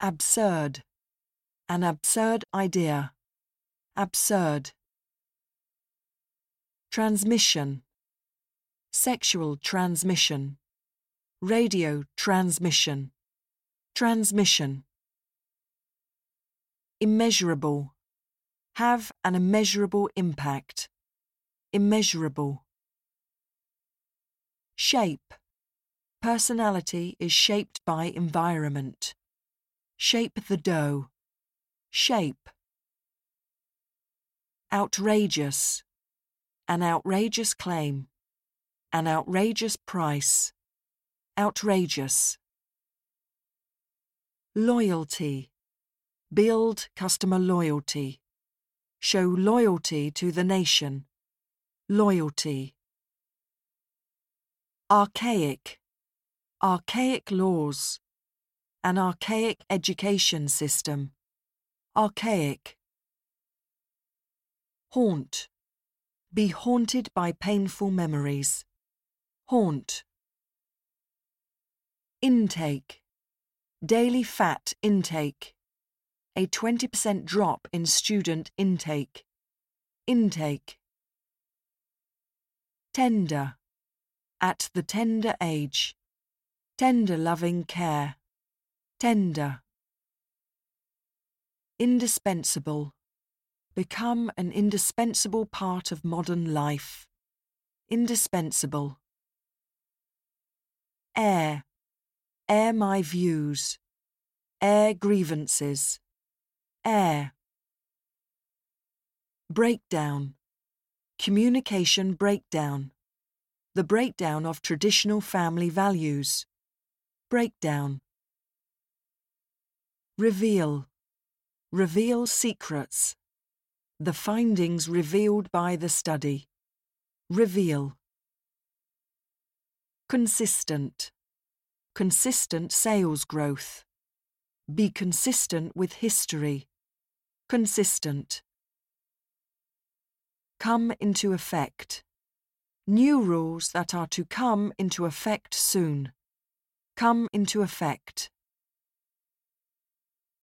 Absurd. An absurd idea. Absurd. Transmission. Sexual transmission. Radio transmission. Transmission. Immeasurable. Have an immeasurable impact. Immeasurable. Shape. Personality is shaped by environment. Shape the dough. Shape. Outrageous. An outrageous claim. An outrageous price. Outrageous. Loyalty. Build customer loyalty. Show loyalty to the nation. Loyalty. Archaic. Archaic laws. An archaic education system. Archaic. Haunt. Be haunted by painful memories. Haunt. Intake. Daily fat intake. A 20% drop in student intake. Intake. Tender. At the tender age. Tender loving care. Tender. Indispensable. Become an indispensable part of modern life. Indispensable. Air. Air my views. Air grievances. Air. Breakdown. Communication breakdown. The breakdown of traditional family values. Breakdown. Reveal. Reveal secrets. The findings revealed by the study. Reveal. Consistent. Consistent sales growth. Be consistent with history. Consistent. Come into effect. New rules that are to come into effect soon. Come into effect.